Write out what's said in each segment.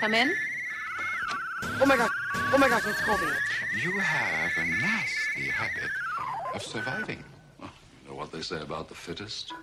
Come in. Oh my gosh. Oh my gosh, it's Colby. You have a nasty habit of surviving. Well, you know what they say about the fittest?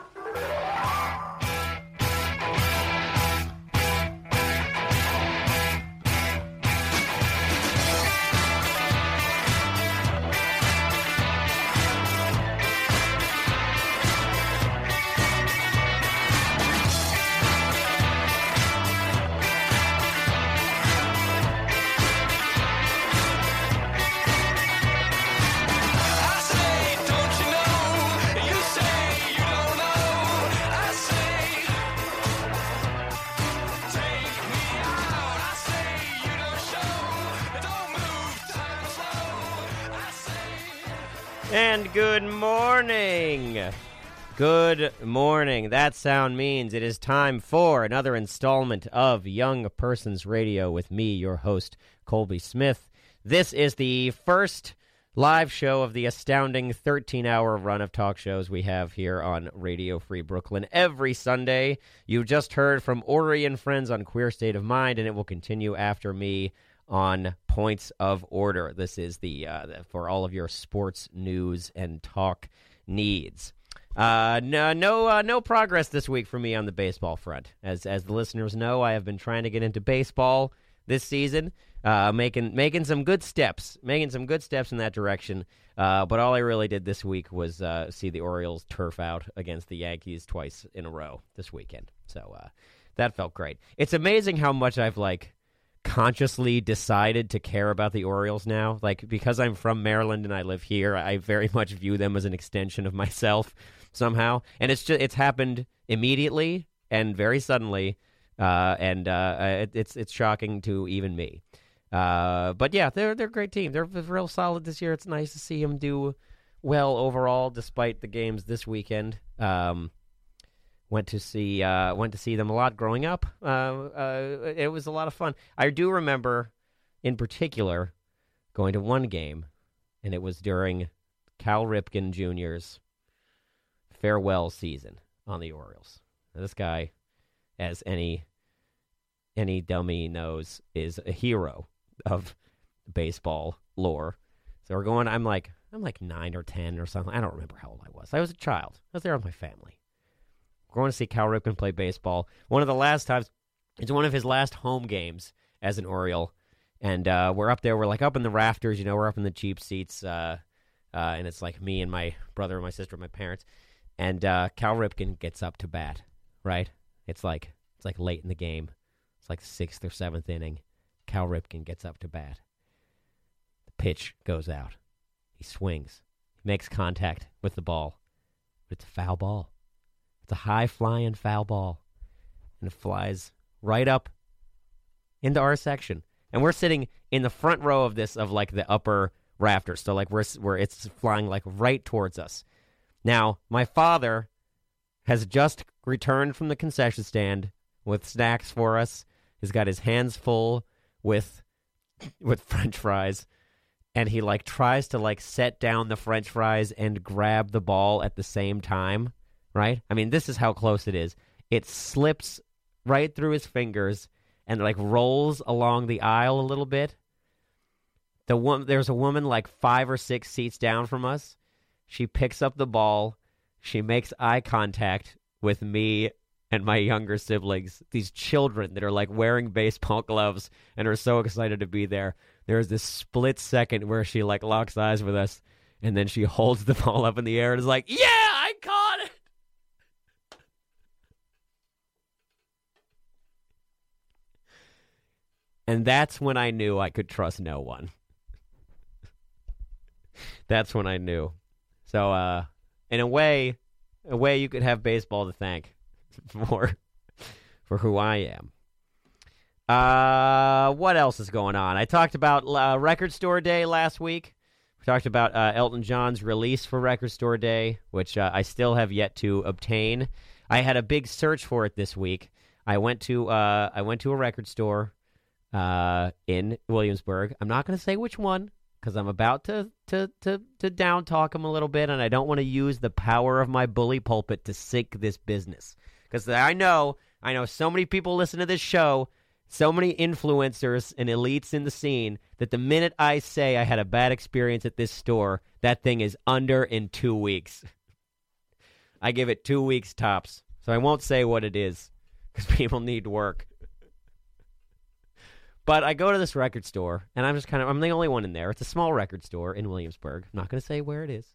Good morning. That sound means it is time for another installment of Young Persons Radio with me, your host, Colby Smith. This is the first live show of the astounding 13 hour run of talk shows we have here on Radio Free Brooklyn every Sunday. You just heard from Ori and friends on Queer State of Mind, and it will continue after me on Points of Order. This is the, uh, for all of your sports news and talk needs. Uh, no, no, uh, no progress this week for me on the baseball front. As as the listeners know, I have been trying to get into baseball this season, uh, making making some good steps, making some good steps in that direction. Uh, but all I really did this week was uh, see the Orioles turf out against the Yankees twice in a row this weekend. So uh, that felt great. It's amazing how much I've like consciously decided to care about the Orioles now. Like because I'm from Maryland and I live here, I very much view them as an extension of myself somehow. And it's just it's happened immediately and very suddenly, uh, and uh, it, it's it's shocking to even me. Uh, but yeah, they're they're a great team. They're real solid this year. It's nice to see them do well overall, despite the games this weekend. Um, went to see uh, went to see them a lot growing up. Uh, uh, it was a lot of fun. I do remember, in particular, going to one game, and it was during Cal Ripken Jr.'s farewell season on the Orioles. Now, this guy, as any any dummy knows, is a hero of baseball lore. So we're going. I'm like I'm like nine or ten or something. I don't remember how old I was. I was a child. I was there with my family. We're going to see Cal Ripken play baseball. One of the last times, it's one of his last home games as an Oriole, and uh, we're up there. We're like up in the rafters. You know, we're up in the cheap seats, uh, uh, and it's like me and my brother and my sister and my parents. And uh, Cal Ripken gets up to bat. Right? It's like it's like late in the game. It's like sixth or seventh inning. Cal Ripken gets up to bat. The pitch goes out. He swings. He makes contact with the ball. But it's a foul ball. It's a high flying foul ball. And it flies right up into our section. And we're sitting in the front row of this of like the upper rafters. So like we're where it's flying like right towards us. Now, my father has just returned from the concession stand with snacks for us. He's got his hands full with with french fries and he like tries to like set down the french fries and grab the ball at the same time, right? I mean, this is how close it is. It slips right through his fingers and like rolls along the aisle a little bit. The one there's a woman like 5 or 6 seats down from us. She picks up the ball. She makes eye contact with me and my younger siblings, these children that are like wearing baseball gloves and are so excited to be there. There's this split second where she like locks eyes with us and then she holds the ball up in the air and is like, "Yeah, I caught it." And that's when I knew I could trust no one. that's when I knew. So uh in a way, a way you could have baseball to thank for for who I am. Uh, what else is going on? I talked about uh, Record Store Day last week. We talked about uh, Elton John's release for Record Store Day, which uh, I still have yet to obtain. I had a big search for it this week. I went to uh, I went to a record store uh, in Williamsburg. I'm not going to say which one because I'm about to to to to down talk him a little bit, and I don't want to use the power of my bully pulpit to sink this business. Because I know I know so many people listen to this show, so many influencers and elites in the scene that the minute I say I had a bad experience at this store, that thing is under in two weeks. I give it two weeks tops. So I won't say what it is because people need work. But I go to this record store, and I'm just kind of, I'm the only one in there. It's a small record store in Williamsburg. I'm not going to say where it is.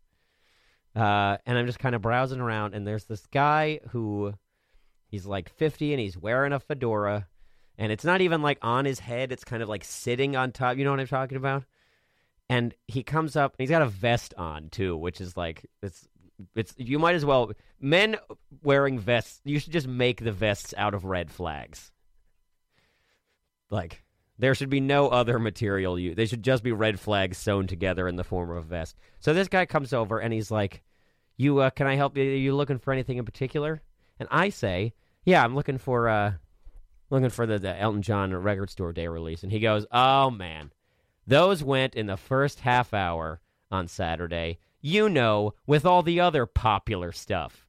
Uh, and I'm just kind of browsing around, and there's this guy who he's like 50 and he's wearing a fedora, and it's not even like on his head, it's kind of like sitting on top. You know what I'm talking about? And he comes up, and he's got a vest on too, which is like, it's, it's, you might as well, men wearing vests, you should just make the vests out of red flags. Like, there should be no other material. You, they should just be red flags sewn together in the form of a vest. So this guy comes over and he's like, "You, uh, can I help you? Are you looking for anything in particular?" And I say, "Yeah, I'm looking for, uh, looking for the, the Elton John record store day release." And he goes, "Oh man, those went in the first half hour on Saturday. You know, with all the other popular stuff."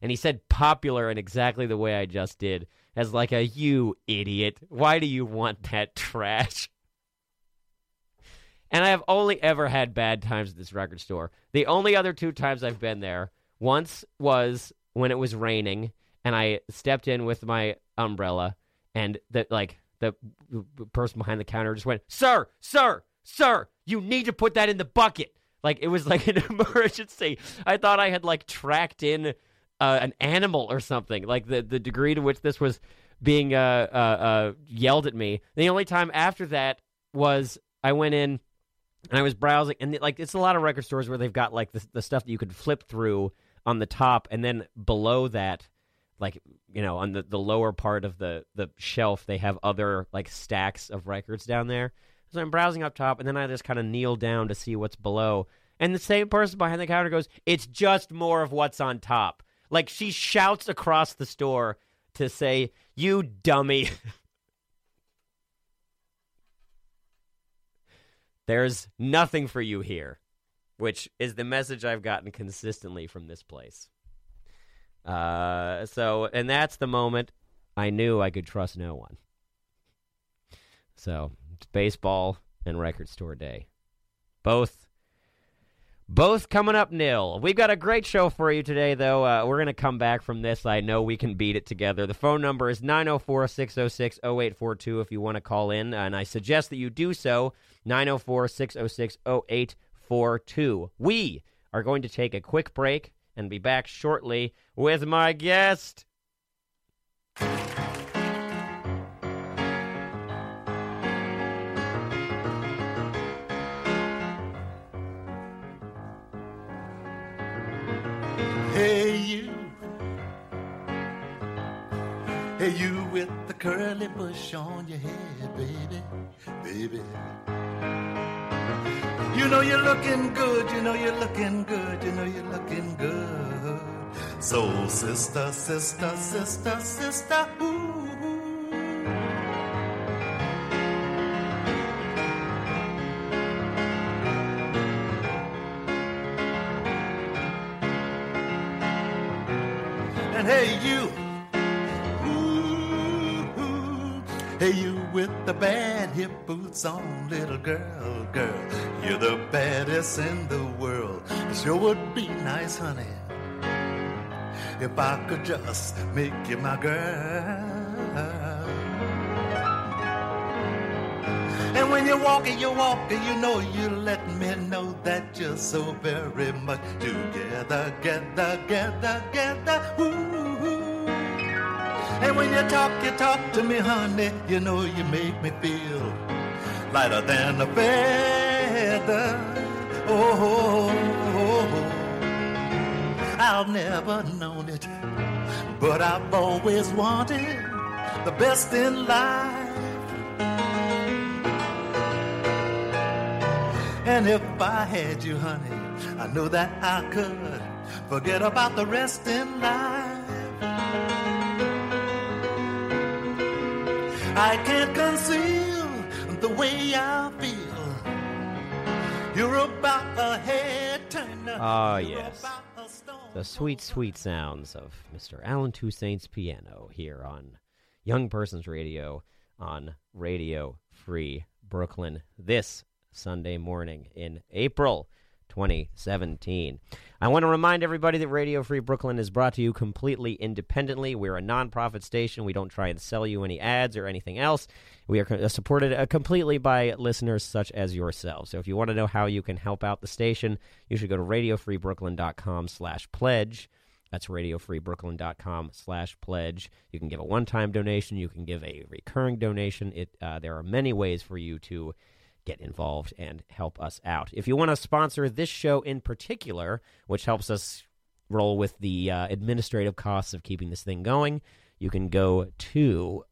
And he said popular in exactly the way I just did as like a you idiot. Why do you want that trash? And I have only ever had bad times at this record store. The only other two times I've been there, once was when it was raining and I stepped in with my umbrella and the like the person behind the counter just went, "Sir, sir, sir, you need to put that in the bucket." Like it was like an emergency. I thought I had like tracked in uh, an animal or something. Like the the degree to which this was being uh, uh, uh, yelled at me. The only time after that was I went in and I was browsing, and like it's a lot of record stores where they've got like the, the stuff that you could flip through on the top, and then below that, like you know, on the, the lower part of the the shelf, they have other like stacks of records down there. So I'm browsing up top, and then I just kind of kneel down to see what's below. And the same person behind the counter goes, "It's just more of what's on top." Like she shouts across the store to say, "You dummy." There's nothing for you here, which is the message I've gotten consistently from this place. Uh, so, and that's the moment I knew I could trust no one. So, it's baseball and record store day. Both both coming up nil. We've got a great show for you today, though. Uh, we're going to come back from this. I know we can beat it together. The phone number is 904 606 0842 if you want to call in, and I suggest that you do so 904 606 0842. We are going to take a quick break and be back shortly with my guest. Hey you with the curly bush on your head, baby, baby. You know you're looking good, you know you're looking good, you know you're looking good. So sister, sister, sister, sister, ooh. And hey, you. Hey, you with the bad hip boots on, little girl, girl. You're the baddest in the world. It sure would be nice, honey, if I could just make you my girl. And when you're walking, you're walking, you know you let me know that you're so very much together, together, together, together. Ooh. And when you talk, you talk to me, honey, you know you make me feel lighter than a feather. Oh, oh, oh, oh, I've never known it, but I've always wanted the best in life. And if I had you, honey, I know that I could forget about the rest in life. I can't conceal the way I feel. You're about a head turner. Ah, yes. about a stone the sweet, sweet sounds of Mr. Allen Toussaint's piano here on Young Persons Radio on Radio Free Brooklyn this Sunday morning in April 2017. I want to remind everybody that Radio Free Brooklyn is brought to you completely independently. We're a nonprofit station. We don't try and sell you any ads or anything else. We are supported uh, completely by listeners such as yourselves. So if you want to know how you can help out the station, you should go to radiofreebrooklyn.com slash pledge. That's radiofreebrooklyn.com slash pledge. You can give a one-time donation. You can give a recurring donation. It uh, There are many ways for you to get involved and help us out. If you want to sponsor this show in particular, which helps us roll with the uh, administrative costs of keeping this thing going, you can go to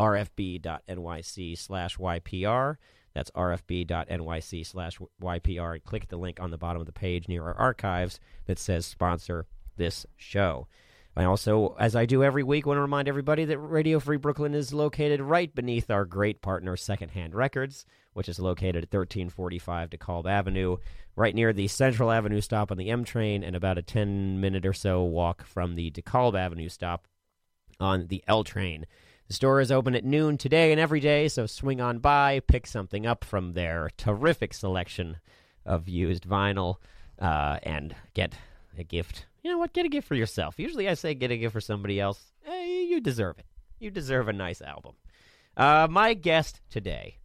rfb.nyc slash YPR. That's rfb.nyc slash YPR. Click the link on the bottom of the page near our archives that says sponsor this show. I also, as I do every week, want to remind everybody that Radio Free Brooklyn is located right beneath our great partner, Secondhand Records, which is located at 1345 DeKalb Avenue, right near the Central Avenue stop on the M train, and about a 10 minute or so walk from the DeKalb Avenue stop on the L train. The store is open at noon today and every day, so swing on by, pick something up from their terrific selection of used vinyl, uh, and get a gift. You know what? Get a gift for yourself. Usually I say get a gift for somebody else. Eh, you deserve it. You deserve a nice album. Uh, my guest today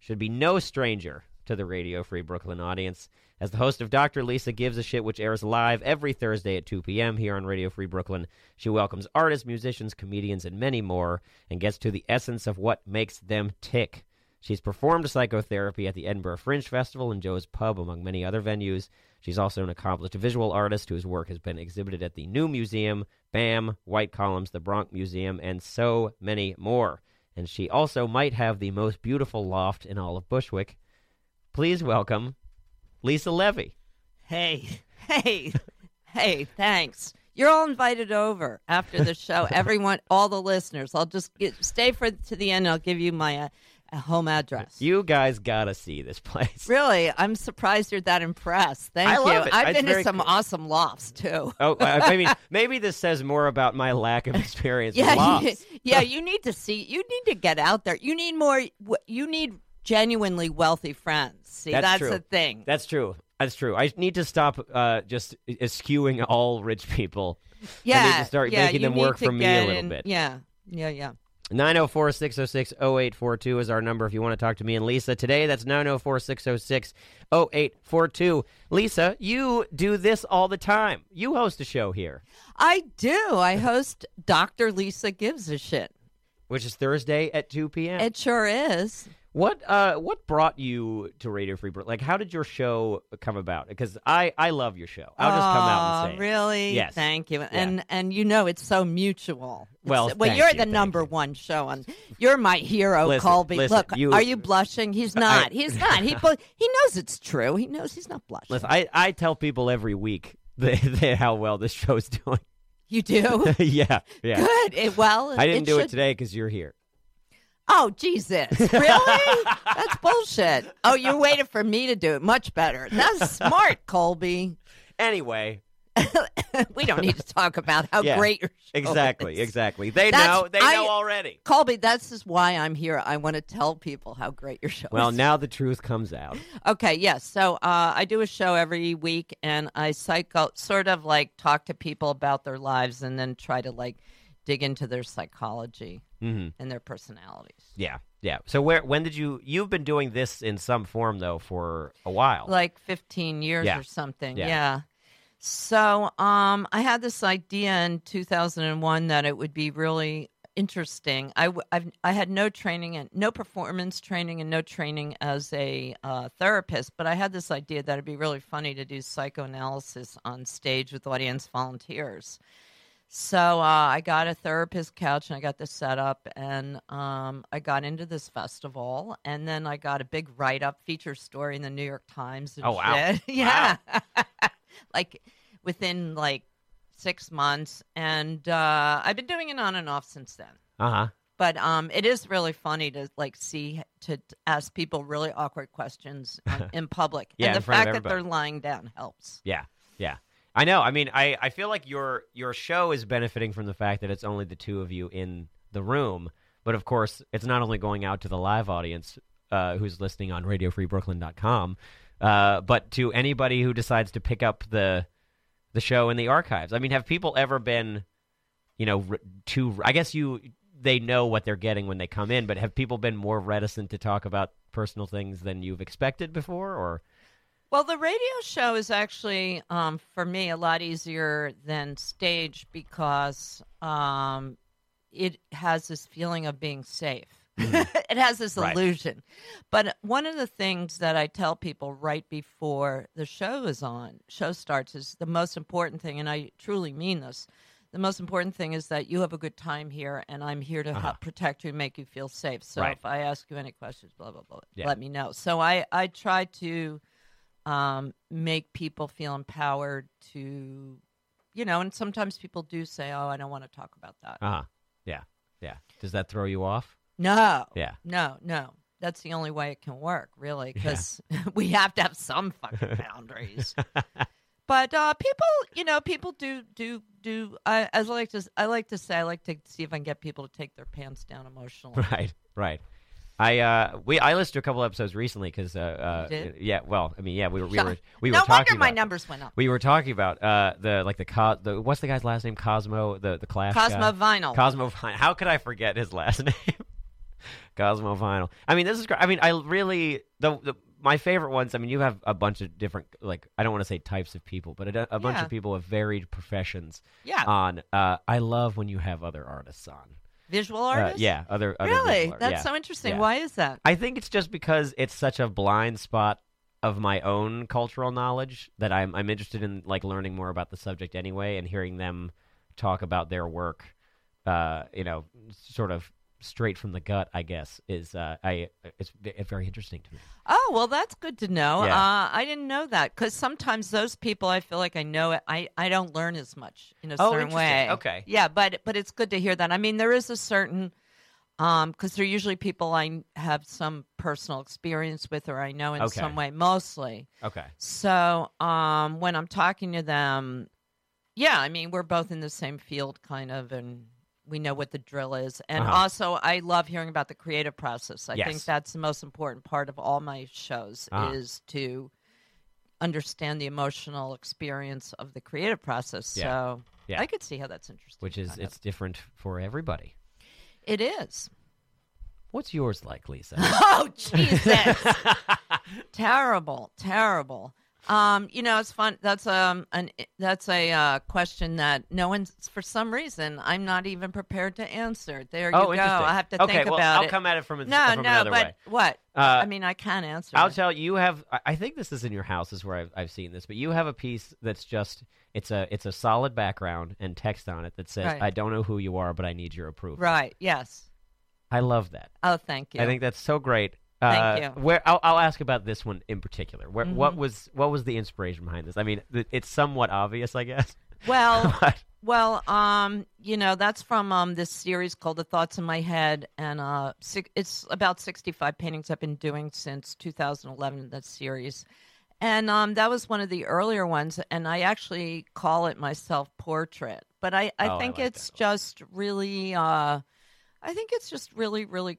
should be no stranger to the Radio Free Brooklyn audience. As the host of Dr. Lisa Gives a Shit, which airs live every Thursday at 2 p.m. here on Radio Free Brooklyn, she welcomes artists, musicians, comedians, and many more and gets to the essence of what makes them tick. She's performed psychotherapy at the Edinburgh Fringe Festival and Joe's Pub, among many other venues. She's also an accomplished visual artist whose work has been exhibited at the New Museum, BAM, White Columns, the Bronx Museum, and so many more. And she also might have the most beautiful loft in all of Bushwick. Please welcome Lisa Levy. Hey, hey, hey, thanks. You're all invited over after the show. Everyone, all the listeners. I'll just get, stay for to the end. I'll give you my uh, uh, home address. You guys gotta see this place. really, I'm surprised you're that impressed. Thank I you. I've It's been to some cool. awesome lofts too. Oh, I I mean, maybe this says more about my lack of experience. Yeah, you, yeah. You need to see. You need to get out there. You need more. You need genuinely wealthy friends. See, That's that's, true. the thing. That's true. That's true. I need to stop uh, just eschewing all rich people. yeah, I need to start yeah, making them work for me a little in- bit. Yeah, yeah, yeah. 904 606 0842 is our number if you want to talk to me and Lisa today. That's 904 606 0842. Lisa, you do this all the time. You host a show here, I do. I host Dr. Lisa Gives a Shit. which is Thursday at 2 p.m. It sure is. What uh what brought you to Radio Free Brooklyn? Like how did your show come about? Because I I love your show. I'll just come out and say it. Really? Yes. Thank you. And and you know it's so mutual. It's- Well, well, you're you, the number you. one show on. You're my hero, Listen, Colby. listen, Look, you- are you blushing? He's not. He's not. He he knows it's true. He knows he's not blushing. Listen, I I tell people every week that, that how well this show's doing. you do. yeah, yeah. Good. It, well, I didn't do should- it today because you're here. Oh Jesus! Really? That's bullshit. Oh, you waited for me to do it. Much better. That's smart, Colby. Anyway, we don't need to talk about how Yeah, great your show exactly, is. exactly. Exactly. They That's- know. They I- know already. Colby, that's just why I'm here. I want to tell people how great your show Well, is. Well, now the truth comes out. Okay, yes. So uh, I do a show every week, and I psycho sort of like talk to people about their lives, and then try to like dig into their psychology hmm and their personalities. Yeah, yeah. So where when did you? You've been doing this in some form though for a while. Like 15 years Yeah. or something. Yeah. Yeah. So um, I had this idea in 2001 that it would be really interesting. I, I've, I had no training and no performance training and no training as a uh, therapist, but I had this idea that it'd be really funny to do psychoanalysis on stage with audience volunteers. So uh, I got a therapist couch and I got this set up, and um, I got into this festival, and then I got a big write up feature story in the New York Times. And Oh, wow. shit. yeah, like within like six months, and uh, I've been doing it on and off since then. Uh huh. But um, it is really funny to like see to ask people really awkward questions in public, Yeah, and the fact that they're lying down helps. Yeah, yeah. I know. I mean, I, I feel like your your show is benefiting from the fact that it's only the two of you in the room. But of course, it's not only going out to the live audience uh, who's listening on RadioFreeBrooklyn.com, uh, but to anybody who decides to pick up the the show in the archives. I mean, have people ever been, you know, too? I guess you they know what they're getting when they come in, but have people been more reticent to talk about personal things than you've expected before, or? Well, the radio show is actually, um, for me, a lot easier than stage because um, it has this feeling of being safe. it has this Right. illusion. But one of the things that I tell people right before the show is on, show starts, is the most important thing, and I truly mean this. The most important thing is that you have a good time here, and I'm here to help protect you and make you feel safe. So Right. if I ask you any questions, blah blah blah, Yeah. let me know. So I I try to um, make people feel empowered to, you know, and sometimes people do say, "Oh, I don't want to talk about that." Uh huh. Yeah. Yeah. Does that throw you off? no, Yeah. no, no. That's the only way it can work, really, because we have to have some fucking boundaries. but uh, people, you know, people do do do. I, as I like to, I like to say, I like to see if I can get people to take their pants down emotionally. Right, right. I uh we I listened to a couple episodes recently because uh, uh yeah well I mean yeah we were we were we no were talking wonder my about, numbers went up. we were talking about uh the like the co- the what's the guy's last name Cosmo the the Clash Cosmo guy? Vinyl. Cosmo Vinyl how could I forget his last name Cosmo Vinyl I mean this is great I mean I really the, the my favorite ones I mean you have a bunch of different like I don't want to say types of people but a, a bunch Yeah. of people of varied professions yeah, on uh I love when you have other artists on visual Uh, artists. yeah other, other really, that's yeah. so interesting. Yeah. Why is that? I think it's just because it's such a blind spot of my own cultural knowledge that I'm I'm interested in like learning more about the subject anyway and hearing them talk about their work uh you know sort of straight from the gut I guess is uh I it's, it's very interesting to me. Oh well, that's good to know. Yeah. Uh, I didn't know that because sometimes those people, I feel like I know it. I, I don't learn as much in a Oh, certain way. Okay. Yeah, but but it's good to hear that. I mean, there is a certain um because they're usually people I have some personal experience with or I know in Okay. some way, mostly. Okay. So um when I'm talking to them, yeah, I mean we're both in the same field, kind of, and we know what the drill is. And Uh-huh. also, I love hearing about the creative process. I think that's the most important part of all my shows Uh-huh. is to understand the emotional experience of the creative process. Yeah. So Yeah. I could see how that's interesting. Which is of. it's different for everybody. it is. What's yours like, Lisa? Oh Jesus! terrible, terrible. Um, you know, it's fun. That's um, an that's a uh, question that no one's for some reason I'm not even prepared to answer. There you oh, go. interesting. I have to okay, think well, about I'll it. come at it from, a, no, from no, another but way. what? Uh, I mean, I can't answer. I'll it. tell you, you have. I- I think this is in your house. Is where I've, I've seen this, but you have a piece that's just. It's a it's a solid background and text on it that says, Right. "I don't know who you are, but I need your approval." Right. Yes. I love that. Oh, thank you. I think that's so great. Thank Uh, you. Mm-hmm. Where I'll, I'll ask about this one in particular. Where what was what was the inspiration behind this? I mean, th- it's somewhat obvious, I guess. well, Well, um, you know, that's from um this series called The Thoughts in My Head, and uh, six, it's about sixty-five paintings I've been doing since 2011. That series, and um, that was one of the earlier ones, and I actually call it my self-portrait. But I, I Oh, I think like it's just really, uh, I think it's just really, really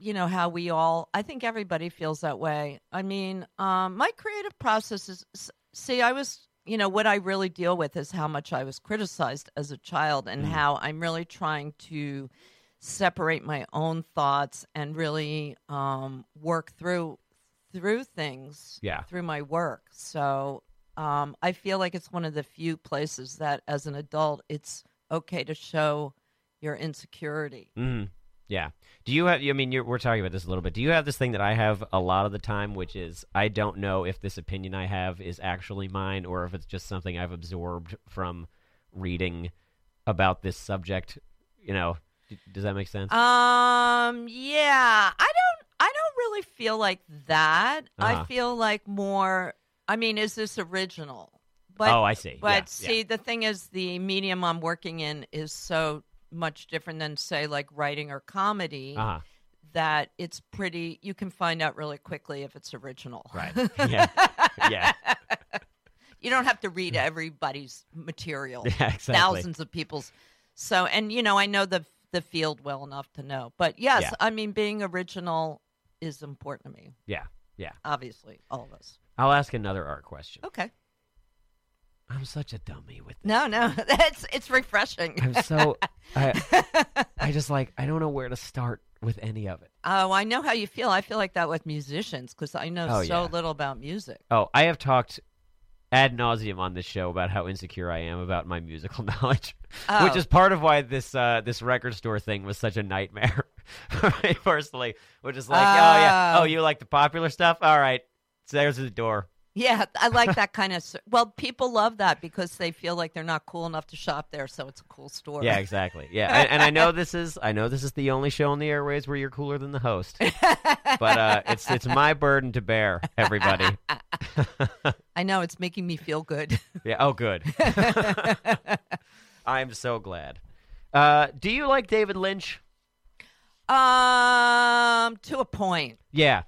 you know how we all i think everybody feels that way i mean um my creative process is see i was you know what i really deal with is how much i was criticized as a child and Mm. how i'm really trying to separate my own thoughts and really um work through through things Yeah. through my work so um i feel like it's one of the few places that as an adult it's okay to show your insecurity Mhm. Yeah. Do you have? I mean, you're, we're talking about this a little bit. Do you have this thing that I have a lot of the time, which is I don't know if this opinion I have is actually mine or if it's just something I've absorbed from reading about this subject. You know, d- does that make sense? Um. Yeah. I don't. I don't really feel like that. Uh-huh. I feel like more. I mean, is this original? But oh, I see. but Yeah, see, yeah. the thing is, the medium I'm working in is so much different than say like writing or comedy Uh-huh. that it's pretty. You can find out really quickly if it's original. Right. Yeah. yeah. you don't have to read everybody's material. Yeah, exactly. Thousands of people's. So, and you know, I know the the field well enough to know. But yes, Yeah. I mean, being original is important to me. Yeah, yeah. Obviously, all of us. I'll ask another art question. Okay. I'm such a dummy with this. No, no, that's it's refreshing. I'm so I, I just like I don't know where to start with any of it. Oh, I know how you feel. I feel like that with musicians because I know Oh, so yeah. little about music. Oh, I have talked ad nauseum on this show about how insecure I am about my musical knowledge, which Oh. is part of why this uh, this record store thing was such a nightmare for me personally. Which is like, oh yeah, Oh. oh you like the popular stuff? All right, so there's the door. Yeah, I like that kind of. Well, people love that because they feel like they're not cool enough to shop there, so it's a cool store. Yeah, exactly. Yeah, and, and I know this is I know this is the only show on the airways where you're cooler than the host, but uh, it's it's my burden to bear. Everybody. I know it's making me feel good. Yeah. Oh, good. I'm so glad. Uh, do you like David Lynch? um, to a point. Yeah.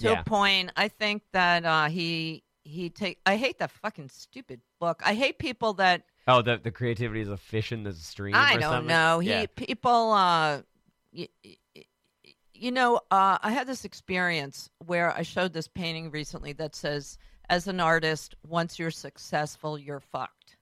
To yeah. a point. I think that uh, he he take. I hate that fucking stupid book. I hate people that Oh, the the creativity is a fish in the stream. I don't something? know. He Yeah. people. Uh, y- you know, uh, I had this experience where I showed this painting recently that says, "As an artist, once you're successful, you're fucked."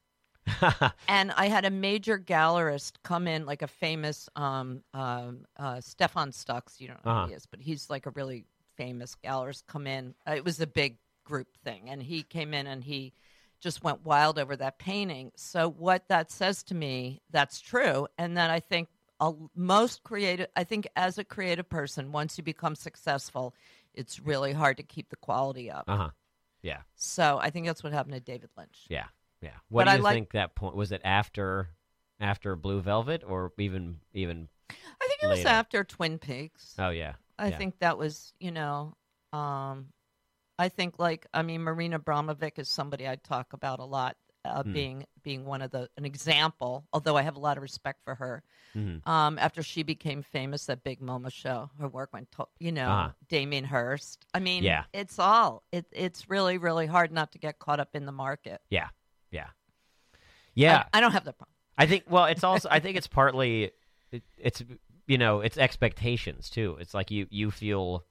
and I had a major gallerist come in, like a famous um, um, uh, Stefan Stux. You don't know Uh-huh. who he is, but he's like a really famous gallerist. Come in. Uh, it was a big group thing, and he came in and he just went wild over that painting. So what that says to me, that's true, and then I think a, most creative. I think as a creative person, once you become successful, it's really hard to keep the quality up. Uh huh. Yeah. So I think that's what happened to David Lynch. Yeah. Yeah. What But do I you like- think that point was? It after after Blue Velvet or even even? I think it was after Twin Peaks. Oh yeah. I yeah. think that was, you know, um, I think like I mean Marina Abramovic is somebody I talk about a lot, uh, Hmm. being being one of the an example. Although I have a lot of respect for her. Mhm. Um, after she became famous, that Big Mama show, her work went, to, you know, Uh-huh. Damien Hirst. I mean, Yeah. it's all it, it's really really hard not to get caught up in the market. Yeah. Yeah. Yeah. I, I don't have that problem. I think. Well, it's also. I think it's partly. It, it's you know it's expectations too. It's like you you feel,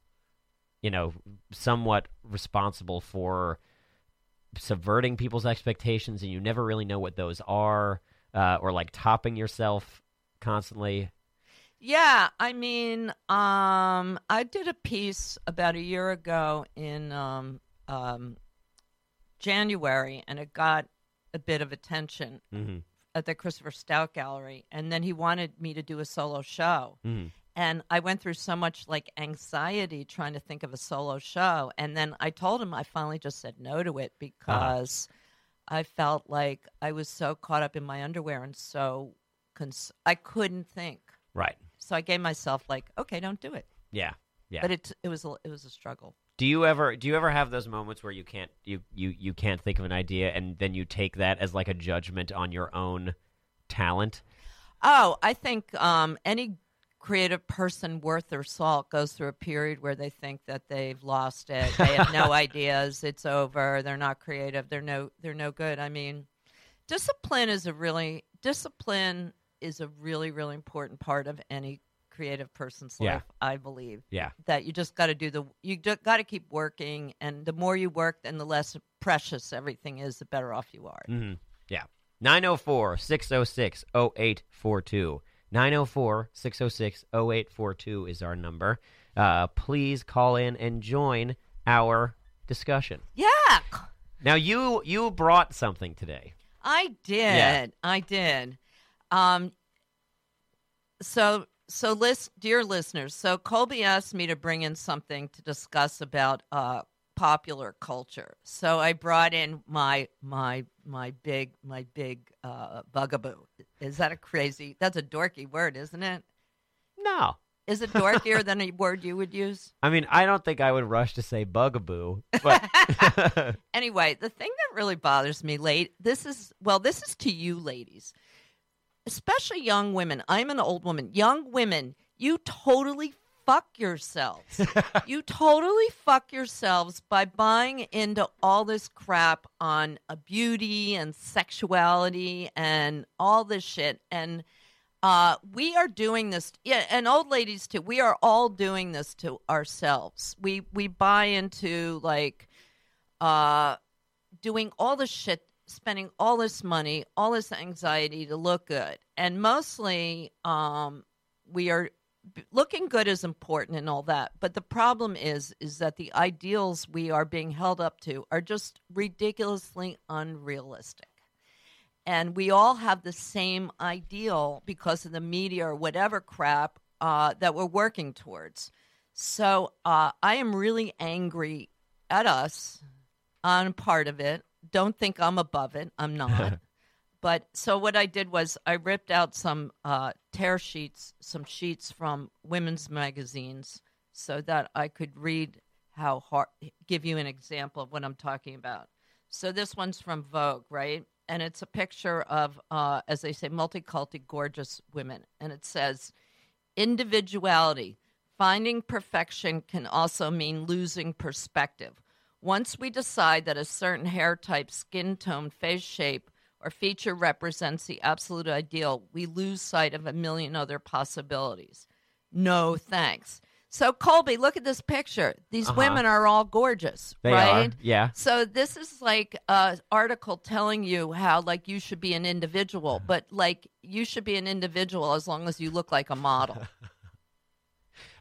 you know, somewhat responsible for subverting people's expectations, and you never really know what those are, uh, or like topping yourself constantly. Yeah, I mean, um, I did a piece about a year ago in um, um, January, and it got a bit of attention Mm-hmm. At the Christopher Stout Gallery. And then he wanted me to do a solo show, Mm-hmm. and I went through so much like anxiety trying to think of a solo show. And then I told him I finally just said no to it because I felt like I was so caught up in my underwear and so cons- I couldn't think. Right. So I gave myself like, okay, don't do it. Yeah. Yeah. But it it was a, it was a struggle. Do you ever do you ever have those moments where you can't you, you you can't think of an idea and then you take that as like a judgment on your own talent? Oh, I think um, any creative person worth their salt goes through a period where they think that they've lost it. They have no ideas. It's over. They're not creative. They're no they're no good. I mean, discipline is a really discipline is a really really important part of any creative person's Yeah. life. I believe. Yeah. that you just got to do the you got to keep working and the more you work and the less precious everything is the better off you are Mm-hmm. Yeah. 904 606 0842. 904 606 0842 is our number. Uh, please call in and join our discussion. yeah Now, you you brought something today. i did Yeah. i did um so so list dear listeners so colby asked me to bring in something to discuss about uh popular culture so i brought in my my my big my big uh bugaboo is that a crazy that's a dorky word isn't it No. Is it dorkier than a word you would use? I mean, I don't think I would rush to say bugaboo, but Anyway, the thing that really bothers me late this is well, this is to you ladies. Especially young women. I'm an old woman. Young women, you totally fuck yourselves. you totally fuck yourselves by buying into all this crap on beauty and sexuality and all this shit. And uh, we are doing this, yeah, and old ladies too. We are all doing this to ourselves. We we buy into like uh, doing all this shit, spending all this money, all this anxiety to look good, and mostly um, we are looking good is important and all that. But the problem is, is that the ideals we are being held up to are just ridiculously unrealistic. And we all have the same ideal because of the media or whatever crap uh, that we're working towards. So uh, I am really angry at us on part of it. Don't think I'm above it. I'm not. but so what I did was I ripped out some uh, tear sheets, some sheets from women's magazines, so that I could read how hard, give you an example of what I'm talking about. So this one's from Vogue, right? And it's a picture of, uh, as they say, multicultural, gorgeous women, and it says, individuality. Finding perfection can also mean losing perspective. Once we decide that a certain hair type, skin tone, face shape, or feature represents the absolute ideal, we lose sight of a million other possibilities. No thanks. So, Colby, look at this picture. These Uh-huh. women are all gorgeous, They right? are. Yeah. So this is like an article telling you how like you should be an individual, but like you should be an individual as long as you look like a model.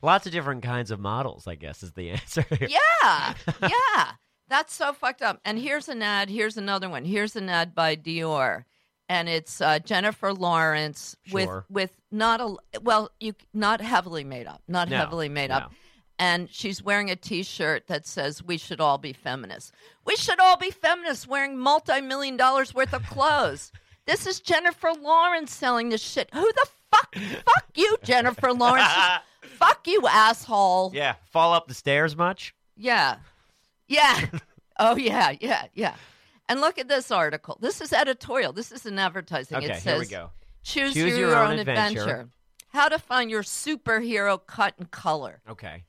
Lots of different kinds of models, I guess, is the answer. yeah, yeah, that's so fucked up. And here's an ad. Here's another one. Here's an ad by Dior, and it's uh, Jennifer Lawrence Sure. with with not a well, you not heavily made up, not No, heavily made up. And she's wearing a T-shirt that says "We should all be feminists." We should all be feminists wearing multi-million dollars worth of clothes. this is Jennifer Lawrence selling this shit. Who the fuck? fuck you, Jennifer Lawrence. Fuck you, asshole. Yeah. Fall up the stairs much? Yeah. Yeah. oh, yeah, yeah, yeah. And look at this article. This is editorial. This is an advertising. Okay, it says, here we go. Choose, Choose your, your own, own adventure. adventure. How to find your superhero cut and color. Okay.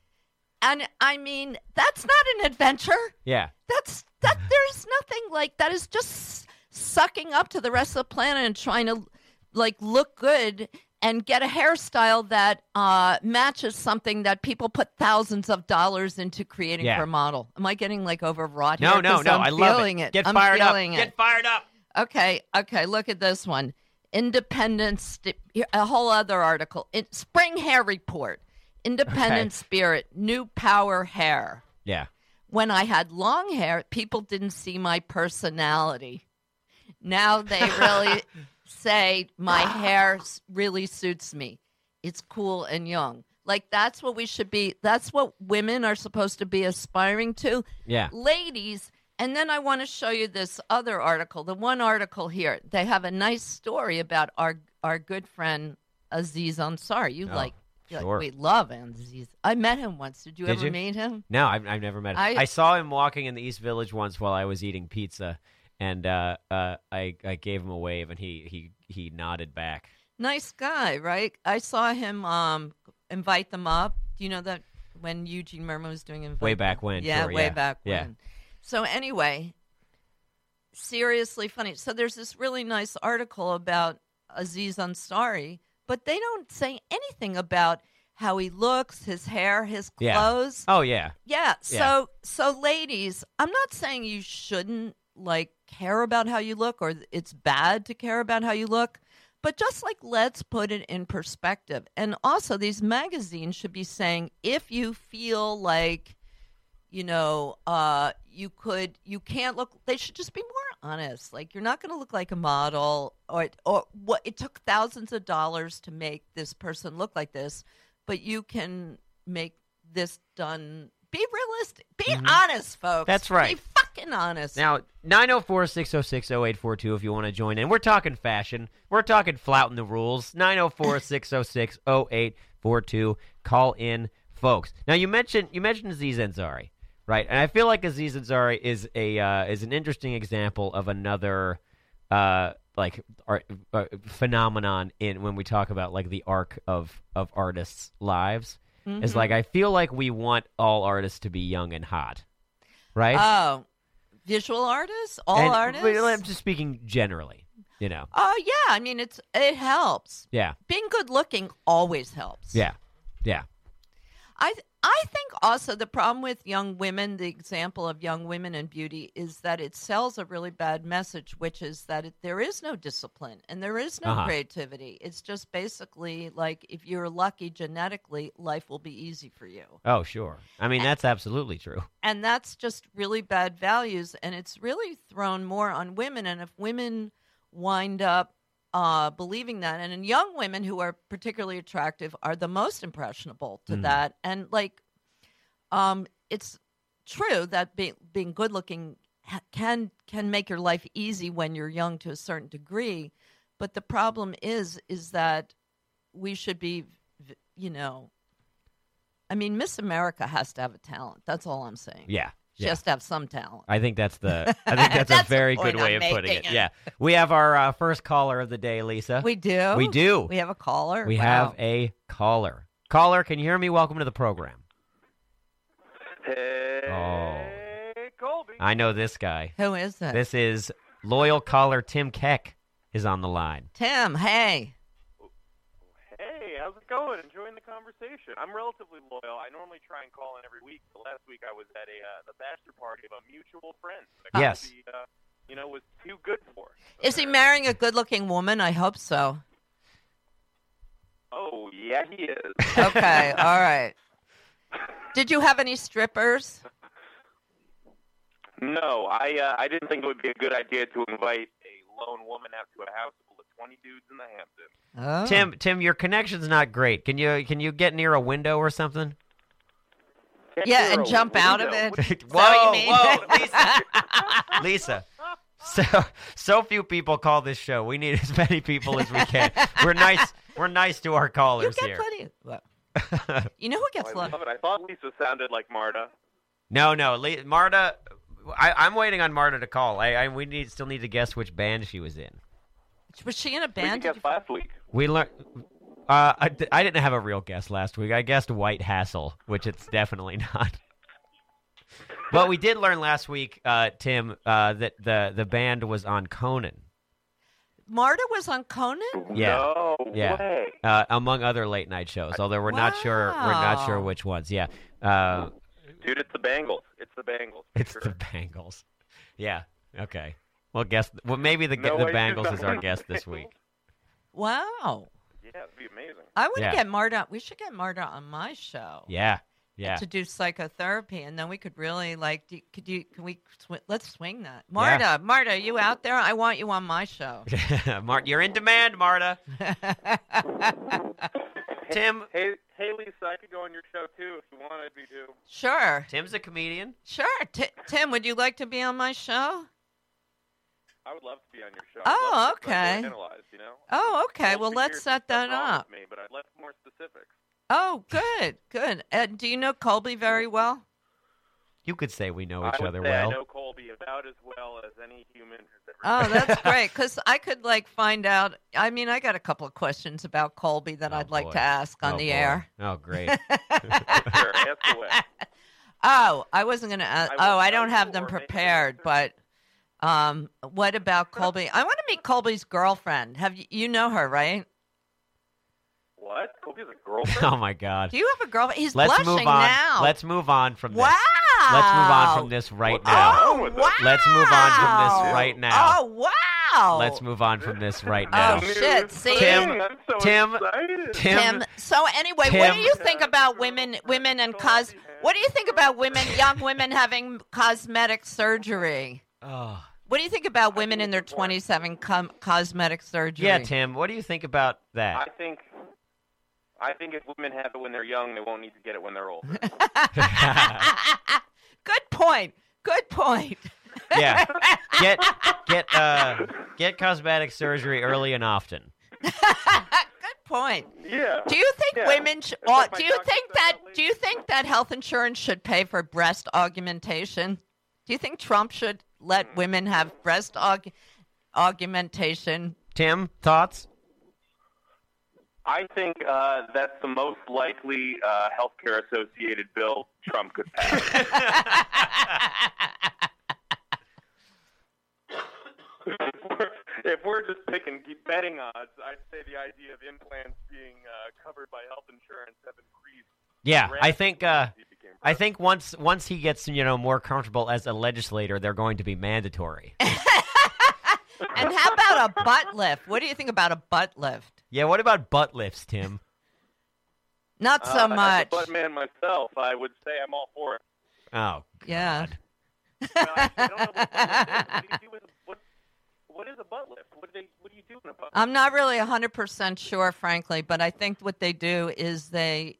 And I mean, that's not an adventure. Yeah. That's that. There's nothing like that. Is just sucking up to the rest of the planet and trying to like look good and get a hairstyle that uh, matches something that people put thousands of dollars into creating Yeah. for a model. Am I getting like overwrought No, here? no, no. I'm I love feeling it. it. Get I'm fired up. It. Get fired up. Okay, okay. Look at this one. Independence. a whole other article. In, Spring Hair Report. Independent Okay. Spirit, New Power Hair. Yeah. When I had long hair, people didn't see my personality. Now they really say my ah. hair really suits me. It's cool and young. Like that's what we should be. That's what women are supposed to be aspiring to Yeah. ladies. And then I want to show you this other article. The one article here, they have a nice story about our our good friend Aziz Ansari. You Oh, like, you like- sure. we love Aziz. I met him once. Did you Did ever you? meet him? No, I've, I've never met him. I, I- saw him walking in the East Village once while I was eating pizza, and uh, uh, I, I gave him a wave, and he, he, he nodded back. Nice guy, right? I saw him um invite them up. Do you know that when Eugene Mirman was doing invite Way back when, Yeah, sure, way yeah, back yeah. So anyway, seriously funny. So there's this really nice article about Aziz Ansari, but they don't say anything about how he looks, his hair, his Yeah. clothes. Oh yeah, Yeah. Yeah. So so ladies, I'm not saying you shouldn't like care about how you look or it's bad to care about how you look, but just like let's put it in perspective. And also these magazines should be saying if you feel like you know, uh you could you can't look they should just be more honest. Like you're not going to look like a model or or what it took thousands of dollars to make this person look like this, but you can make this done be realistic. Be honest, folks. Mm-hmm. That's right. Be fucking honest. Now, 904 606 0842 if you want to join in. We're talking fashion. We're talking flouting the rules. 904 606 0842. Call in, folks. Now, you mentioned you mentioned Aziz Ansari, right? And I feel like Aziz Ansari is, a, uh, is an interesting example of another. Uh, like art, uh, phenomenon in when we talk about like the arc of of artists' lives. Mm-hmm. is like I feel like we want all artists to be young and hot, right? Oh, visual artists, all And- artists. I'm just speaking generally, you know. Oh yeah, I mean it's it helps. Yeah, Being good looking always helps. yeah, yeah. I I think also the problem with young women, the example of young women and beauty, is that it sells a really bad message, which is that it, there is no discipline and there is no Uh-huh. creativity. It's just basically like if you're lucky genetically, life will be easy for you. Oh, sure. I mean, that's absolutely true. and that's just really bad values and it's really thrown more on women and if women wind up uh, believing that and in young women who are particularly attractive are the most impressionable to Mm. that and like um, it's true that being being good looking ha- can can make your life easy when you're young to a certain degree but the problem is is that we should be you know I mean, Miss America has to have a talent. That's all I'm saying. Yeah. She yeah. has to have some talent. I think that's the. I think that's, That's a very good way I'm of putting it. making. Yeah, we have our uh, first caller of the day, Lisa. We do. We do. We have a caller. We Wow. have a caller. Caller, can you hear me? Welcome to the program. Hey, Oh. Colby. I know this guy. Who is it? This is loyal caller Tim Keck is on the line. Tim. Hey. Hey, how's it going? Enjoying the conversation. I'm relatively loyal. I normally try and call in every week. But last week I was at a uh, the bachelor party of a mutual friend. Yes. Colby, uh, you know, was too good for. Is he marrying a good-looking woman? I hope so. Oh yeah, he is. Okay. all right. Did you have any strippers? no, I uh, I didn't think it would be a good idea to invite a lone woman out to a house full of 20 dudes in the Hamptons. Oh. Tim, Tim, your connection's not great. Can you can you get near a window or something? Can't Yeah, and a jump out of it. What- Is that what whoa, you mean? whoa, Lisa, Lisa. So so few people call this show. We need as many people as we can. We're nice. We're nice to our You callers get here. plenty. What? You know who Oh, gets I love? love it. I thought Lisa sounded like Marta. No, no, Le- Marta. I, I'm waiting on Marta to call. I, I we need still need to guess which band she was in. Was she in a We band? Did guessed you- last week. We learned. Uh, I, d- I didn't have a real guess last week. I guessed White Hassle, which it's definitely not. But we did learn last week, uh, Tim, uh, that the the band was on Conan, Marta was on Conan. Yeah. No Yeah. way. uh, among other late night shows. Although we're not sure, we're not sure which ones. Yeah, uh, Dude, it's the Bangles. It's the Bangles. for it's sure. the Bangles. Yeah. Okay. Well, guess. Well, maybe the No the Bangles is our guest this week. Wow. Yeah, it'd be amazing. I want to Yeah. get Marta. We should get Marta on my show. Yeah. Yeah. to do psychotherapy, and then we could really like. Do, could you? Can we? Sw- let's swing that, Marta. Marta, you out there? I want you on my show. Mart, you're in demand, Marta. Tim. Hey, hey, Lisa, I could go on your show too if you wanted me to. sure, Tim's a comedian. sure. T- Tim, would you like to be on my show? I would love to be on your show. Oh, I'd love to oh, okay. Analyze, you know. Oh, okay. Well, let's set that up. Me, but I'd like more specifics. Oh, good, good. And do you know Colby very well? You could say we know I each would other say well. I know Colby about as well as any human has ever. Oh, that's great. Because I could like find out. I mean, I got a couple of questions about Colby that Oh, I'd like to ask on Oh, the boy. air. Oh, great. sure, ask away. Oh, I wasn't going to ask. I Oh, I I don't have them prepared, but um, what about Colby? I want to meet Colby's girlfriend. Have you, you know her, right? What? Colby has a girlfriend? oh my God. Do you have a girlfriend? He's Let's blushing move on. now. Let's move on from wow. this. Wow. Let's move on from this right What's now. Oh, wow. Let's move on from this right now. Oh, wow. Let's move on from this right Oh, now. shit, see? Tim, I'm so Tim. Tim, Tim. So anyway, what do you think about women, women and cos? What do you think about women, young women having cosmetic surgery? Oh. What do you think about women in their twenty-seven com- cosmetic surgery? Yeah, Tim, what do you think about that? I that? think. I think if women have it when they're young, they won't need to get it when they're older. Good point. Good point. yeah. Get get uh get cosmetic surgery early and often. Good point. yeah. Do you think Yeah. women? Sh- It's like do you think that? Do you think that health insurance should pay for breast augmentation? Do you think Trump should let women have breast aug- augmentation? Tim, thoughts? I think uh, that's the most likely uh, healthcare associated bill Trump could pass. if we're just picking betting odds, I'd say the idea of implants being uh, covered by health insurance have increased. Yeah, I think uh, since he became I think once once he gets you know more comfortable as a legislator, they're going to be mandatory. and how about a butt lift? What do you think about a butt lift? yeah, what about butt lifts, Tim? Not Uh, so As much. a butt man myself, I would say I'm all for it. Oh, Yeah. Well, I I don't know what, what, do you do with, what, what is a butt lift? What do, they, what do you do in a butt lift? I'm not really 100% sure, frankly, but I think what they do is they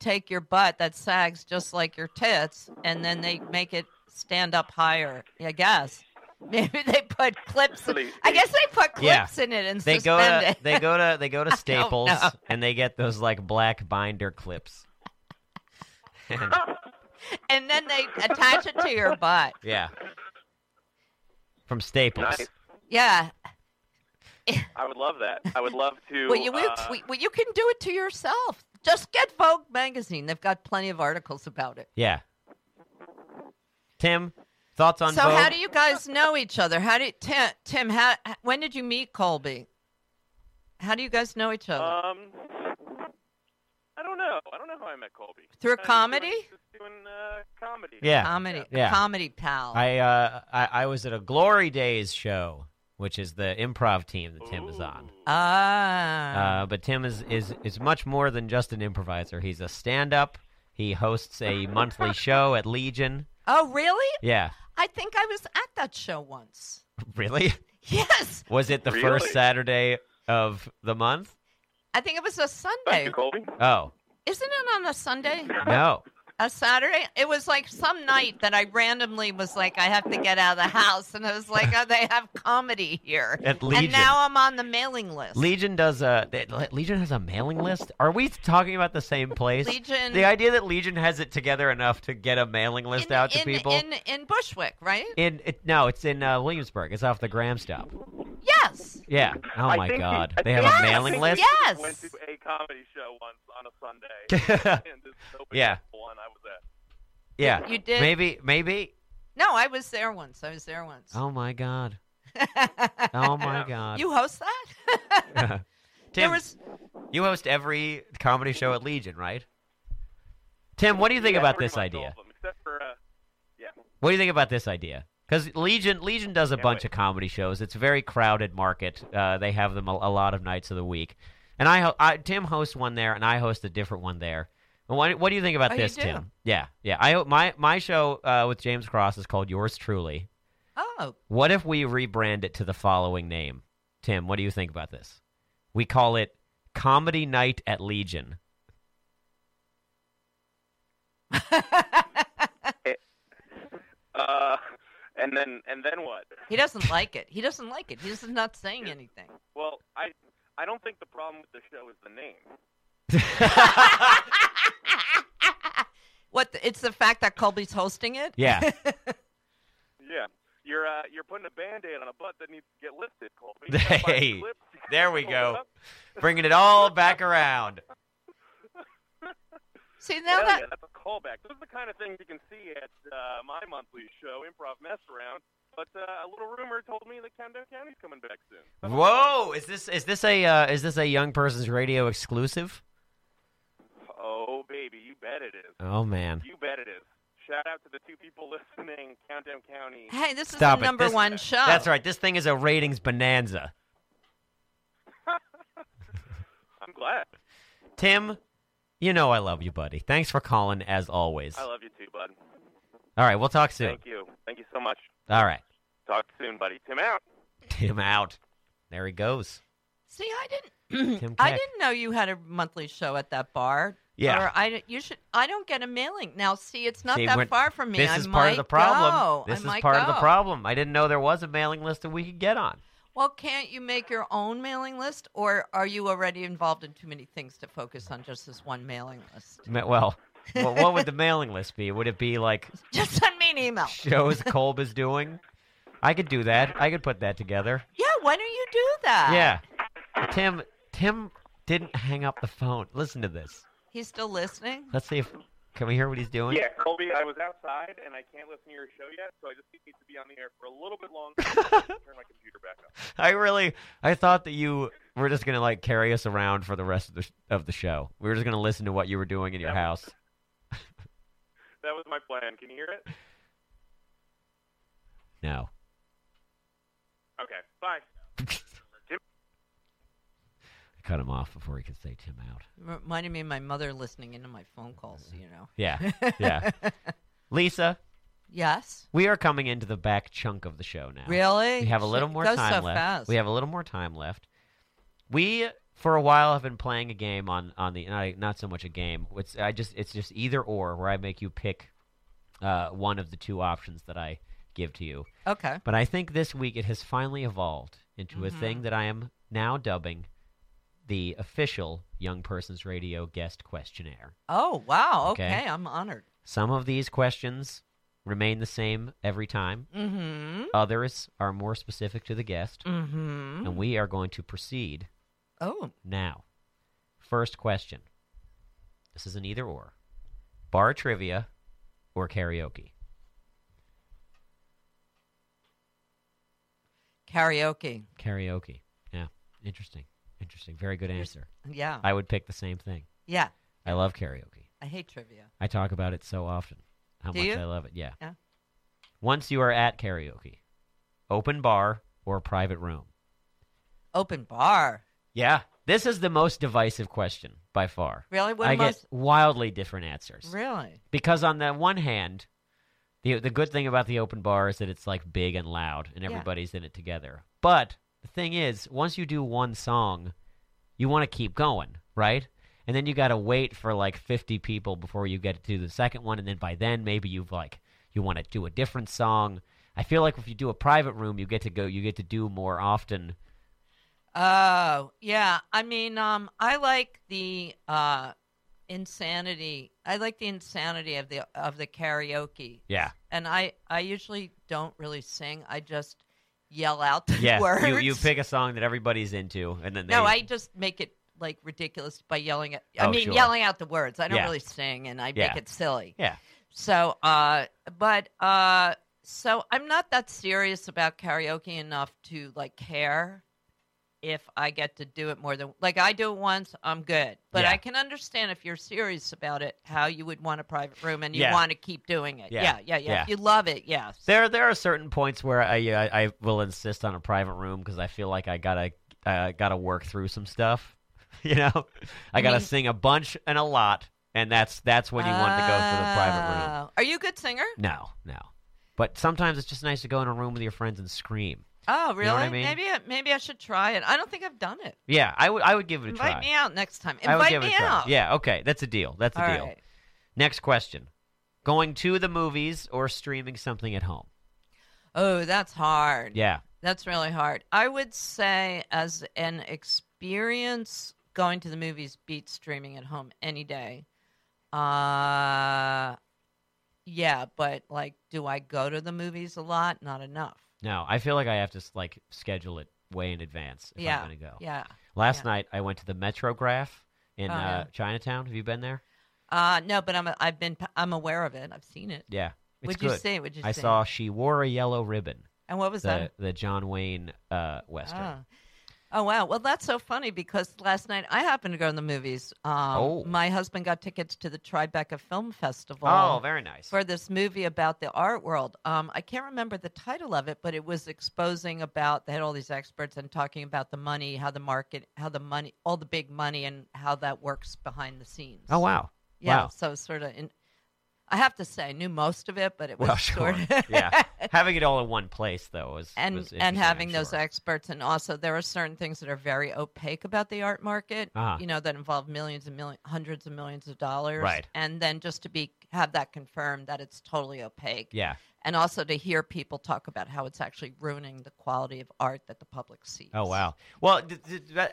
take your butt that sags just like your tits and then they make it stand up higher, I guess. Maybe they put clips. So they- I guess they put Yeah. clips in it and they go suspend to it. they go to they go to Staples and they get those like black binder clips. And- and then they attach it to your butt. yeah, from Staples. Nice. Yeah. I would love that. I would love to. Well, you, uh, well, well, you can do it to yourself. Just get Vogue magazine. They've got plenty of articles about it. Yeah. Tim, thoughts on so Vogue? how do you guys know each other? How did Tim? Tim, how, when did you meet Colby? How do you guys know each other? Um, I don't know. I don't know how I met Colby. Through just comedy? Doing, just doing uh, comedy. Yeah. comedy, yeah. comedy pal. I uh I, I was at a Glory Days show, which is the improv team that Tim is on. Ah, Uh, but Tim is, is is much more than just an improviser. He's a stand-up. He hosts a monthly show at Legion. oh, really? Yeah. I think I was at that show once. Really? Yes, Was it the Really? first Saturday of the month? I think it was a Thank Sunday. you, Colby. Oh, Isn't it on a Sunday? no. A Saturday? It was like some night that I randomly was like, I have to get out of the house, and I was like, oh, they have comedy here. At Legion. And now I'm on the mailing list. Legion does a Legion has a mailing list. Are we talking about the same place? Legion. The idea that Legion has it together enough to get a mailing list in, out to in, people. in in Bushwick, right? In it, no, it's in uh, Williamsburg. It's off the Graham stop. Yes. Yeah. Oh I my think God, I they have think- a mailing I think list. we Yes. Went to a comedy show once on a Sunday. and this is the Yeah. one I was at. Yeah. You did? Maybe. Maybe. No, I was there once. I was there once. Oh my God. Oh my God. You host that? Tim, there was you host every comedy show at Legion, right? Tim, what do you think Yeah, about pretty this much idea? of them, except for, uh, yeah. What do you think about this idea? Because Legion Legion does a Can't bunch wait. of comedy shows. It's a very crowded market. Uh, they have them a, a lot of nights of the week. And I, ho- I Tim hosts one there, and I host a different one there. And What, what do you think about Oh, this. Tim? Yeah, yeah. I my my show uh, with James Cross is called Yours Truly. oh, What if we rebrand it to the following name? Tim, what do you think about this? We call it Comedy Night at Legion. Uh, and then and then what? he doesn't like it. He doesn't like it. He's not saying anything. Well, I I don't think the problem with the show is the name. What? the- It's the fact that Colby's hosting it. yeah. Yeah. You're uh, you're putting a band-aid on a butt that needs to get lifted, Colby. You gotta find Hey, clips, you gotta there we go. Bringing it all back around. See now Hell that yeah, that's a callback. Those are the kind of things you can see at uh, my monthly show, Improv Mess Around. But uh, a little rumor told me that Countdown County's coming back soon. Whoa! Is this is this a uh, is this a young person's radio exclusive? Oh, baby, you bet it is. Oh man! You bet it is. Shout out to the two people listening, Countdown County. hey, this is the it. number This- one show. That's right. This thing is a ratings bonanza. I'm glad. Tim, you know I love you, buddy. Thanks for calling as always. I love you too, bud. All right, we'll talk soon. Thank you. Thank you so much. All right, Talk soon, buddy. Tim out. Tim out. There he goes. See, I didn't. Tim I didn't know you had a monthly show at that bar. Yeah. Or I you should. I don't get a mailing now. See, it's not See, that when- far from me. This I is might part of the problem. Go. This I is might part of the problem. I didn't know there was a mailing list that we could get on. Well, can't you make your own mailing list, or are you already involved in too many things to focus on just this one mailing list? Ma- Well, well what would the mailing list be? Would it be like Just send me an email. shows Kolb is doing? I could do that. I could put that together. Yeah, why don't you do that? Yeah. Tim Tim didn't hang up the phone. Listen to this. He's still listening. Let's see if can we hear what he's doing. Yeah, Colby, I was outside and I can't listen to your show yet, so I just need to be on the air for a little bit longer. turn my computer back up. I really, I thought that you were just gonna like carry us around for the rest of the sh- of the show. We were just gonna listen to what you were doing in your Yeah. house. That was my plan. Can you hear it? No. Okay, bye. I cut him off before he could say Tim out. Reminded me of my mother listening into my phone calls. You know. Yeah, yeah. Lisa, Yes. we are coming into the back chunk of the show now. Really? We have a little more goes time so left. Fast. We have a little more time left. We for a while have been playing a game on on the not, not so much a game. It's I just it's just either or where I make you pick uh, one of the two options that I give to you. Okay. But I think this week it has finally evolved into a Mm-hmm. thing that I am now dubbing the official Young Persons Radio guest questionnaire. Oh wow. Okay. Okay. I'm honored. Some of these questions remain the same every time. Mm-hmm. Others are more specific to the guest. Mm-hmm. And we are going to proceed Oh. now. First question. This is an either or. Bar trivia or karaoke? Karaoke. Karaoke. Yeah. Interesting. Interesting. Very good answer. Yeah. I would pick the same thing. yeah. I love karaoke. I hate trivia. I talk about it so often. How Do much you? I love it. Yeah. Yeah. Once you are at karaoke, open bar or private room? Open bar. Yeah. This is the most divisive question by far. Really? What I most? get wildly different answers. Really? Because on the one hand, the the good thing about the open bar is that it's like big and loud and Yeah. everybody's in it together. But the thing is, once you do one song, you want to keep going, right? And then you got to wait for like 50 people before you get to the second one and then by then maybe you've like you want to do a different song. I feel like if you do a private room, you get to go you get to do more often. Oh, yeah. I mean, um, I like the uh, insanity. I like the insanity of the of the karaoke. Yeah. And I I usually don't really sing. I just yell out the Yeah. words. You you pick a song that everybody's into and then they No, I just make it like ridiculous by yelling at. I Oh, mean, sure. yelling out the words. I don't Yeah. really sing, and I Yeah. make it silly. Yeah. So, uh, but uh, so I'm not that serious about karaoke enough to like care if I get to do it more than like I do it once. I'm good, but Yeah. I can understand if you're serious about it, how you would want a private room and you Yeah. want to keep doing it. Yeah. Yeah, yeah, yeah. If you love it, yes. There, there are certain points where I, I, I will insist on a private room because I feel like I gotta, uh, gotta work through some stuff. You know, I gotta mean- sing a bunch and a lot, and that's that's when you want to go for the private room. Oh. Are you a good singer? No, no. But sometimes it's just nice to go in a room with your friends and scream. Oh, really? know what I mean? Maybe I, maybe I should try it. I don't think I've done it. Yeah, I would, I would give it a Invite try. Invite me out next time. I would Invite give me it a try. out. Yeah, okay, that's a deal. That's a All deal. right. Next question: Going to the movies or streaming something at home? Oh, that's hard. Yeah, That's really hard. I would say, as an experience, going to the movies beats streaming at home any day. Uh, yeah, but like, do I go to the movies a lot? Not enough. no, I feel like I have to like schedule it way in advance if yeah, I'm gonna go. yeah. Last Yeah. night I went to the Metrograph in Oh, uh. Chinatown. Have you been there? Uh, no, but I'm I've been I'm aware of it. I've seen it. Yeah, good. you see? What'd you I see? saw She Wore a Yellow Ribbon, And what was the that? the John Wayne uh, western. Ah. Oh wow! Well, that's so funny because last night I happened to go to the movies. Um, Oh. my husband got tickets to the Tribeca Film Festival. Oh, very nice. for this movie about the art world. Um, I can't remember the title of it, but it was exposing about they had all these experts and talking about the money, how the market, how the money, all the big money, and how that works behind the scenes. oh wow. yeah. wow. So sort of, in, I have to say, I knew most of it, but it was Well, sure. sort of yeah, having it all in one place though was and was and having those experts and also there are certain things that are very opaque about the art market Uh-huh. you know that involve millions and millions hundreds of millions of dollars Right. and then just to be have that confirmed that it's totally opaque Yeah. and also to hear people talk about how it's actually ruining the quality of art that the public sees Oh wow. Well,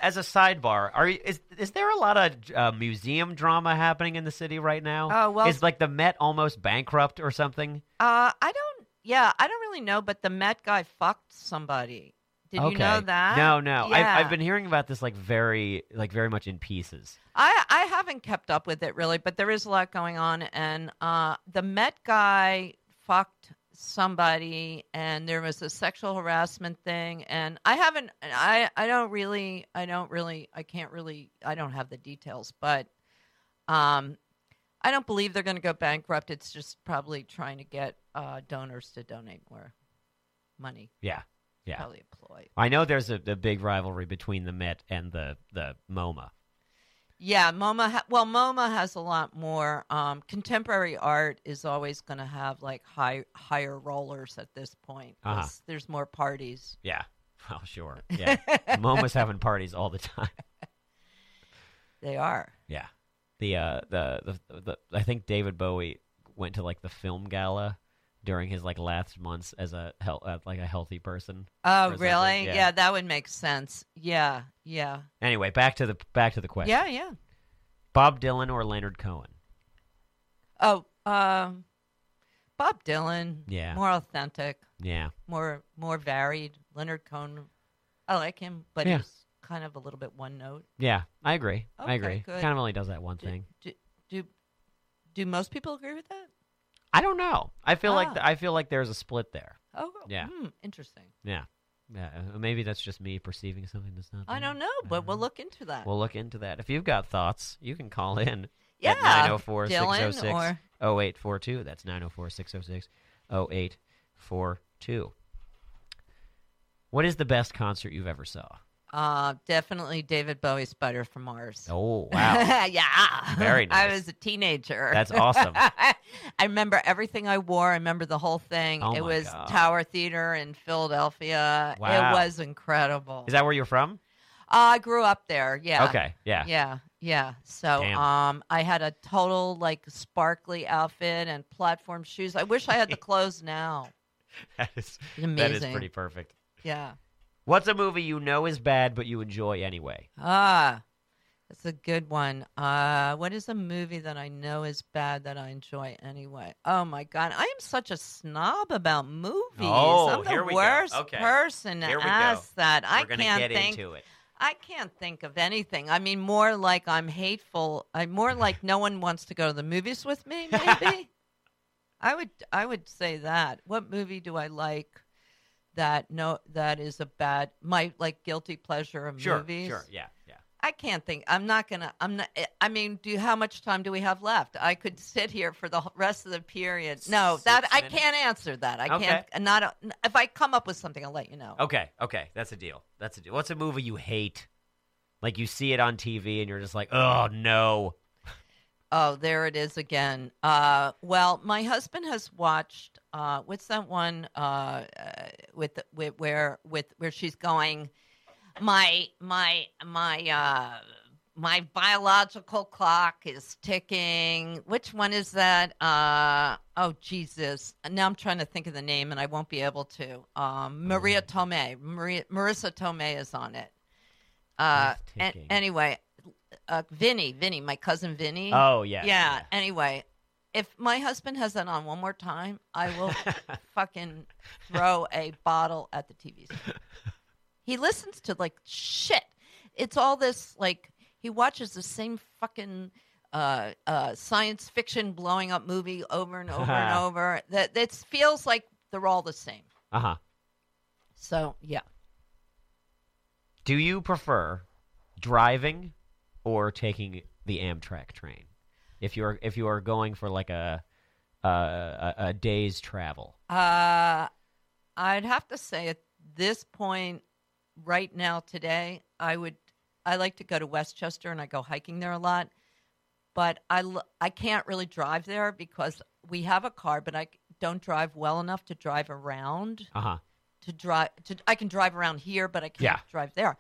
as a sidebar, are you, is is there a lot of uh, museum drama happening in the city right now? Oh, well- is like the Met almost bankrupt or something? uh i don't yeah i don't really know but the met guy fucked somebody Did okay. you know that? No, no. Yeah. I've, I've been hearing about this like very, like very much in pieces. I I haven't kept up with it really, but there is a lot going on, and uh, the Met guy fucked somebody, and there was a sexual harassment thing, and I haven't, I I don't really, I don't really, I can't really, I don't have the details, but um, I don't believe they're going to go bankrupt. It's just probably trying to get uh, donors to donate more money. Yeah, yeah. Probably a ploy. I know there's a, a big rivalry between the Met and the the MoMA. Yeah, MoMA. Ha- well, MoMA has a lot more. Um, contemporary art is always going to have like high higher rollers at this point. Uh-huh. There's more parties. Yeah. Well, sure. Yeah. MoMA's having parties all the time. They are. Yeah. The uh the, the the I think David Bowie went to like the film gala during his like last months as a hel- uh, like a healthy person. Oh, something, really? yeah. Yeah. that would make sense. Yeah, yeah, Anyway, back to the back to the question. yeah, yeah. Bob Dylan or Leonard Cohen? Oh, um, Bob Dylan. Yeah. More authentic. Yeah. More more varied. Leonard Cohen. I like him, but Yeah. he's kind of a little bit one note. Yeah, I agree. I agree. good. Kind of only does that one Do, thing. do do do most people agree with that? I don't know. I feel like Ah. th- I feel like there's a split there. Oh, Yeah. hmm, interesting. Yeah. Yeah, uh, maybe that's just me perceiving something that's not. I don't know, but we'll look into that. We'll look into that. If you've got thoughts, you can call in yeah, at 904 606 0842. That's 904 606 0842. What is the best concert you've ever saw? Uh, definitely David Bowie's "Spider from Mars." Oh, wow. yeah, Very nice. I was a teenager. That's awesome. I remember everything I wore. I remember the whole thing. Oh it was God. Tower Theater in Philadelphia. Wow. It was incredible. Is that where you're from? I grew up there. Yeah. Okay, yeah. Yeah, yeah. So Damn. um I had a total like sparkly outfit and platform shoes. I wish I had the clothes now. That is, Amazing. that is pretty perfect. Yeah. What's a movie you know is bad but you enjoy anyway? Ah. That's a good one. Uh what is a movie that I know is bad that I enjoy anyway? Oh my god. I am such a snob about movies. Oh, I'm the here we go. worst Okay. person to Here we go. that. I We're gonna can't get think into it. I can't think of anything. I mean, more like I'm hateful. I'm more like no one wants to go to the movies with me. Maybe I would. I would say that. What movie do I like? That no, that is a bad. My like guilty pleasure of Sure, movies. sure, yeah, yeah. I can't think. I'm not gonna. I'm not. Eh, I mean, do how much time do we have left? I could sit here for the rest of the period. No, that Six I can't answer that. I Okay. can't. Not if I come up with something, I'll let you know. Okay, okay, that's a deal. That's a deal. What's a movie you hate? Like you see it on TV and you're just like, oh no. Oh, there it is again. Uh, well, my husband has watched. Uh, what's that one uh, uh, with, with where with where she's going? My my my uh, my biological clock is ticking. Which one is that? Uh, oh Jesus! Now I'm trying to think of the name, and I won't be able to. Um, Maria Tomei, Maria, Marisa Tomei is on it. Uh, Clock's an- ticking. anyway, uh, Vinny, Vinny, my cousin Vinny. Oh yeah. Yeah. Anyway, if my husband has that on one more time, I will fucking throw a bottle at the TV. screen. He listens to like shit. It's all this like he watches the same fucking uh, uh, science fiction blowing up movie over and over and over. That it feels like they're all the same. Uh huh. So yeah. Do you prefer driving or taking the Amtrak train? If you're if you are going for like a a, a, a day's travel. Uh, I'd have to say at this point, right now, today, I would. I like to go to Westchester and I go hiking there a lot, but I I can't really drive there because we have a car, but I don't drive well enough to drive around. Uh huh. To drive, to I can drive around here, but I can't Yeah. drive there.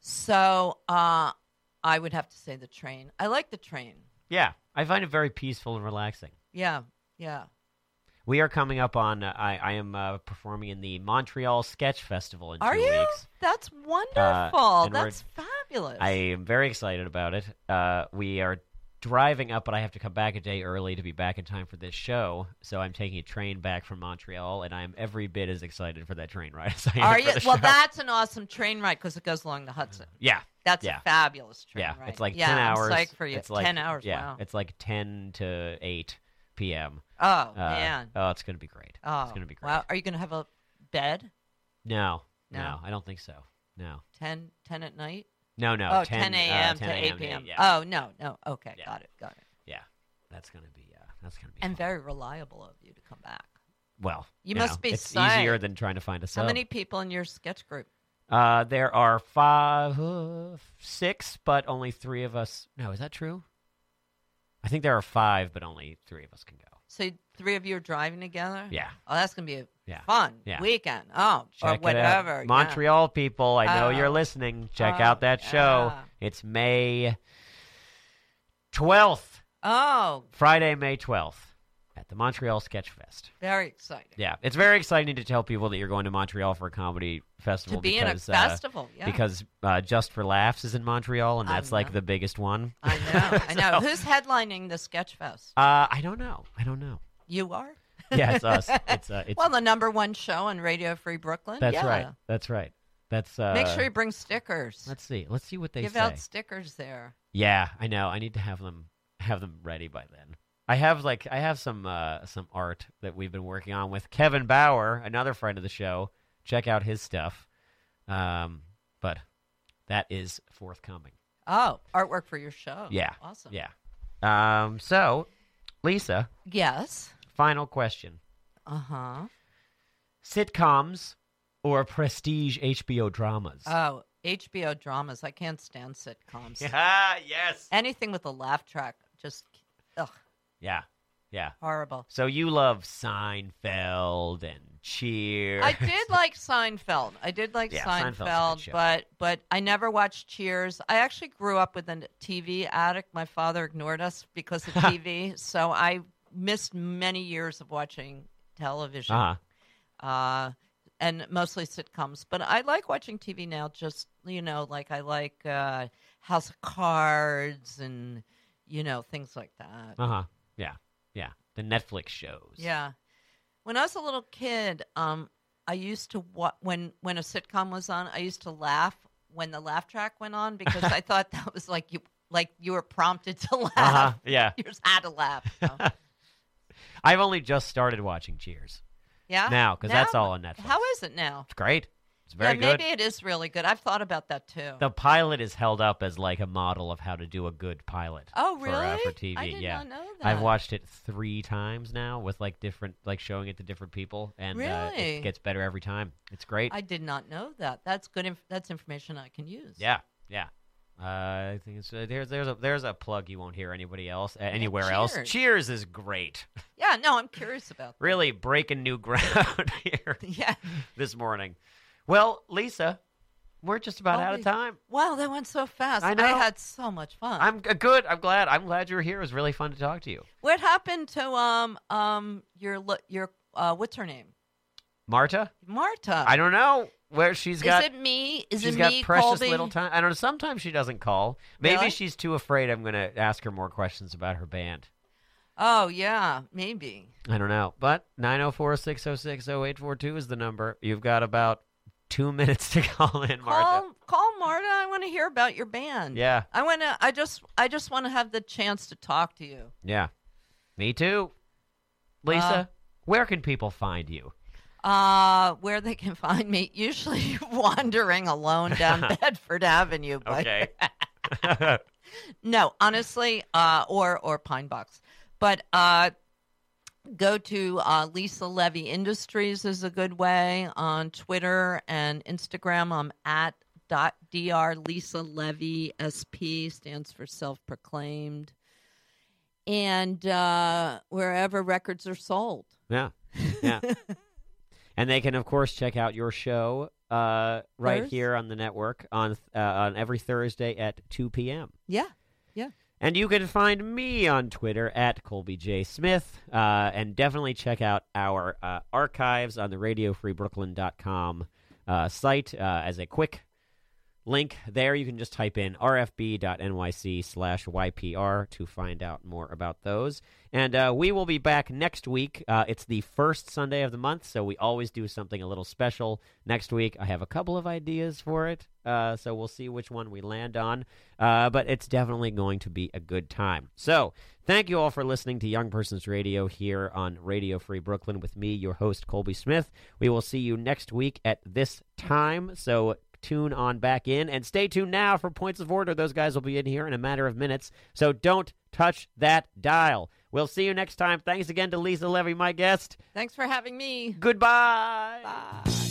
So, uh, I would have to say the train. I like the train. Yeah, I find it very peaceful and relaxing. Yeah, yeah. We are coming up on. Uh, I I am uh, performing in the Montreal Sketch Festival in Are two you? weeks. That's wonderful. and we're- That's fabulous. I am very excited about it. Uh, we are driving up, but I have to come back a day early to be back in time for this show. So I'm taking a train back from Montreal, and I am every bit as excited for that train ride as I am Are for you? Well, show. that's an awesome train ride because it goes along the Hudson. yeah, That's Yeah. a fabulous train yeah. ride. It's like yeah, ten I'm hours. psyched for you. It's like ten hours. Yeah, Wow. it's like ten to eight p.m. oh Uh, man. Oh, it's gonna be great. Oh, it's gonna be great. Wow. Are you going to have a bed? No, no, No. I don't think so. No, 10, 10 at night? No, no. oh, 10, 10 uh, a.m. 10 to 8 a.m. p.m. Yeah, Oh, no, no. Okay, Yeah. got it, got it. yeah. That's gonna be. Uh, that's gonna be. And fun. very reliable of you to come back. well. You know, must be It's easier than trying to find a sub. How many people in your sketch group? Uh, there are five, uh, six, but only three of us. No, is that true? I think there are five, but only three of us can go. So three of you are driving together? Yeah. Oh, that's going to be a Yeah. fun Yeah. weekend. Oh, Check or it out. whatever. yeah. Montreal people, I know you're Oh. listening. Check Oh, out that show. yeah. It's May 12th, Oh, Friday, May 12th, at the Montreal Sketch Fest. very exciting. Yeah, it's very exciting to tell people that you're going to Montreal for a comedy festival To be because, in a uh, festival, yeah. because uh, Just for Laughs is in Montreal, and that's like the biggest one. I know, I know. So- Who's headlining the sketch fest? Uh, I don't know. I don't know. You are? Yeah, it's us. It's uh, it's well, the number one show on Radio Free Brooklyn. that's yeah. right. That's right. That's uh. Make sure you bring stickers. Let's see. Let's see what they say. Give say. out stickers there. Yeah, I know. I need to have them have them ready by then. I have like I have some uh some art that we've been working on with Kevin Bauer, another friend of the show. Check out his stuff. Um, but that is forthcoming. Oh, artwork for your show. Yeah. Awesome. Yeah. Um. So, Lisa, Yes. final question: Uh huh. sitcoms or prestige HBO dramas? Oh, HBO dramas. I can't stand sitcoms. yeah. Yes. Anything with a laugh track, just ugh, Yeah. Yeah. horrible. So you love Seinfeld and Cheers. I did like Seinfeld. I did like Yeah, Seinfeld's a good Seinfeld, but but I never watched Cheers. I actually grew up with a TV addict. My father ignored us because of TV, so I missed many years of watching television. Uh-huh. uh, and mostly sitcoms. But I like watching TV now. Just you know, like I like uh, House of Cards and you know things like that. Uh huh. Yeah. Yeah. The Netflix shows. Yeah. When I was a little kid, um, I used to wa- when when a sitcom was on, I used to laugh when the laugh track went on because I thought that was like you like you were prompted to laugh. Uh huh. Yeah. You just had to laugh. so. I've only just started watching Cheers Yeah. now because that's all on Netflix. How is it now? It's great. It's very yeah, good. maybe it is really good. I've thought about that too. The pilot is held up as like a model of how to do a good pilot. oh, for, really? uh, for TV, I did yeah. not know that. I've watched it three times now with like different, like showing it to different people, and uh, it gets better every time. It's great. I did not know that. That's good. Inf- that's information I can use. Yeah, yeah. Uh, I think it's uh, there's there's a there's a plug you won't hear anybody else uh, anywhere else. Cheers. Cheers is great. Yeah. No, I'm curious about. That. really breaking new ground here Yeah. this morning. Well, Lisa, we're just about out of time. Wow, that went so fast. I know. I had so much fun. I'm g- good. I'm glad. I'm glad you were here. It was really fun to talk to you, What happened to um um your your uh what's her name? Marta. Marta. I don't know where she's got. Is it me? Is she's it got me, precious Colby? little time. I don't know. Sometimes she doesn't call. Maybe Really? she's too afraid. I'm going to ask her more questions about her band. Oh yeah, maybe. I don't know. But 904 606 0842 is the number. You've got about two minutes to call in, Marta. Call call Marta. I want to hear about your band. Yeah. I want to. I just I just want to have the chance to talk to you. Yeah. Me too. Lisa, Uh, where can people find you? Uh, where they can find me? Usually wandering alone down Bedford Avenue. But Okay. no, honestly, uh, or or Pine Box, but uh, go to uh, Lisa Levy Industries is a good way on Twitter and Instagram. I'm at dot dr Lisa Levy SP stands for self proclaimed, and uh, wherever records are sold. yeah. Yeah. and they can, of course, check out your show uh, right here on the network on uh, on every Thursday at 2 p.m. Yeah. And you can find me on Twitter at Colby J. Smith. Uh, and definitely check out our uh, archives on the RadioFreeBrooklyn.com uh, site uh, as a quick link there. You can just type in rfb.nyc slash YPR to find out more about those. And uh, we will be back next week. Uh, it's the first Sunday of the month, so we always do something a little special next week. I have a couple of ideas for it, uh, so we'll see which one we land on. Uh, but it's definitely going to be a good time. So thank you all for listening to Young Persons Radio here on Radio Free Brooklyn with me, your host, Colby Smith. We will see you next week at this time. So tune on back in and stay tuned now for points of order. Those guys will be in here in a matter of minutes. So don't touch that dial. We'll see you next time. Thanks again to Lisa Levy, my guest. Thanks for having me. Goodbye. Bye.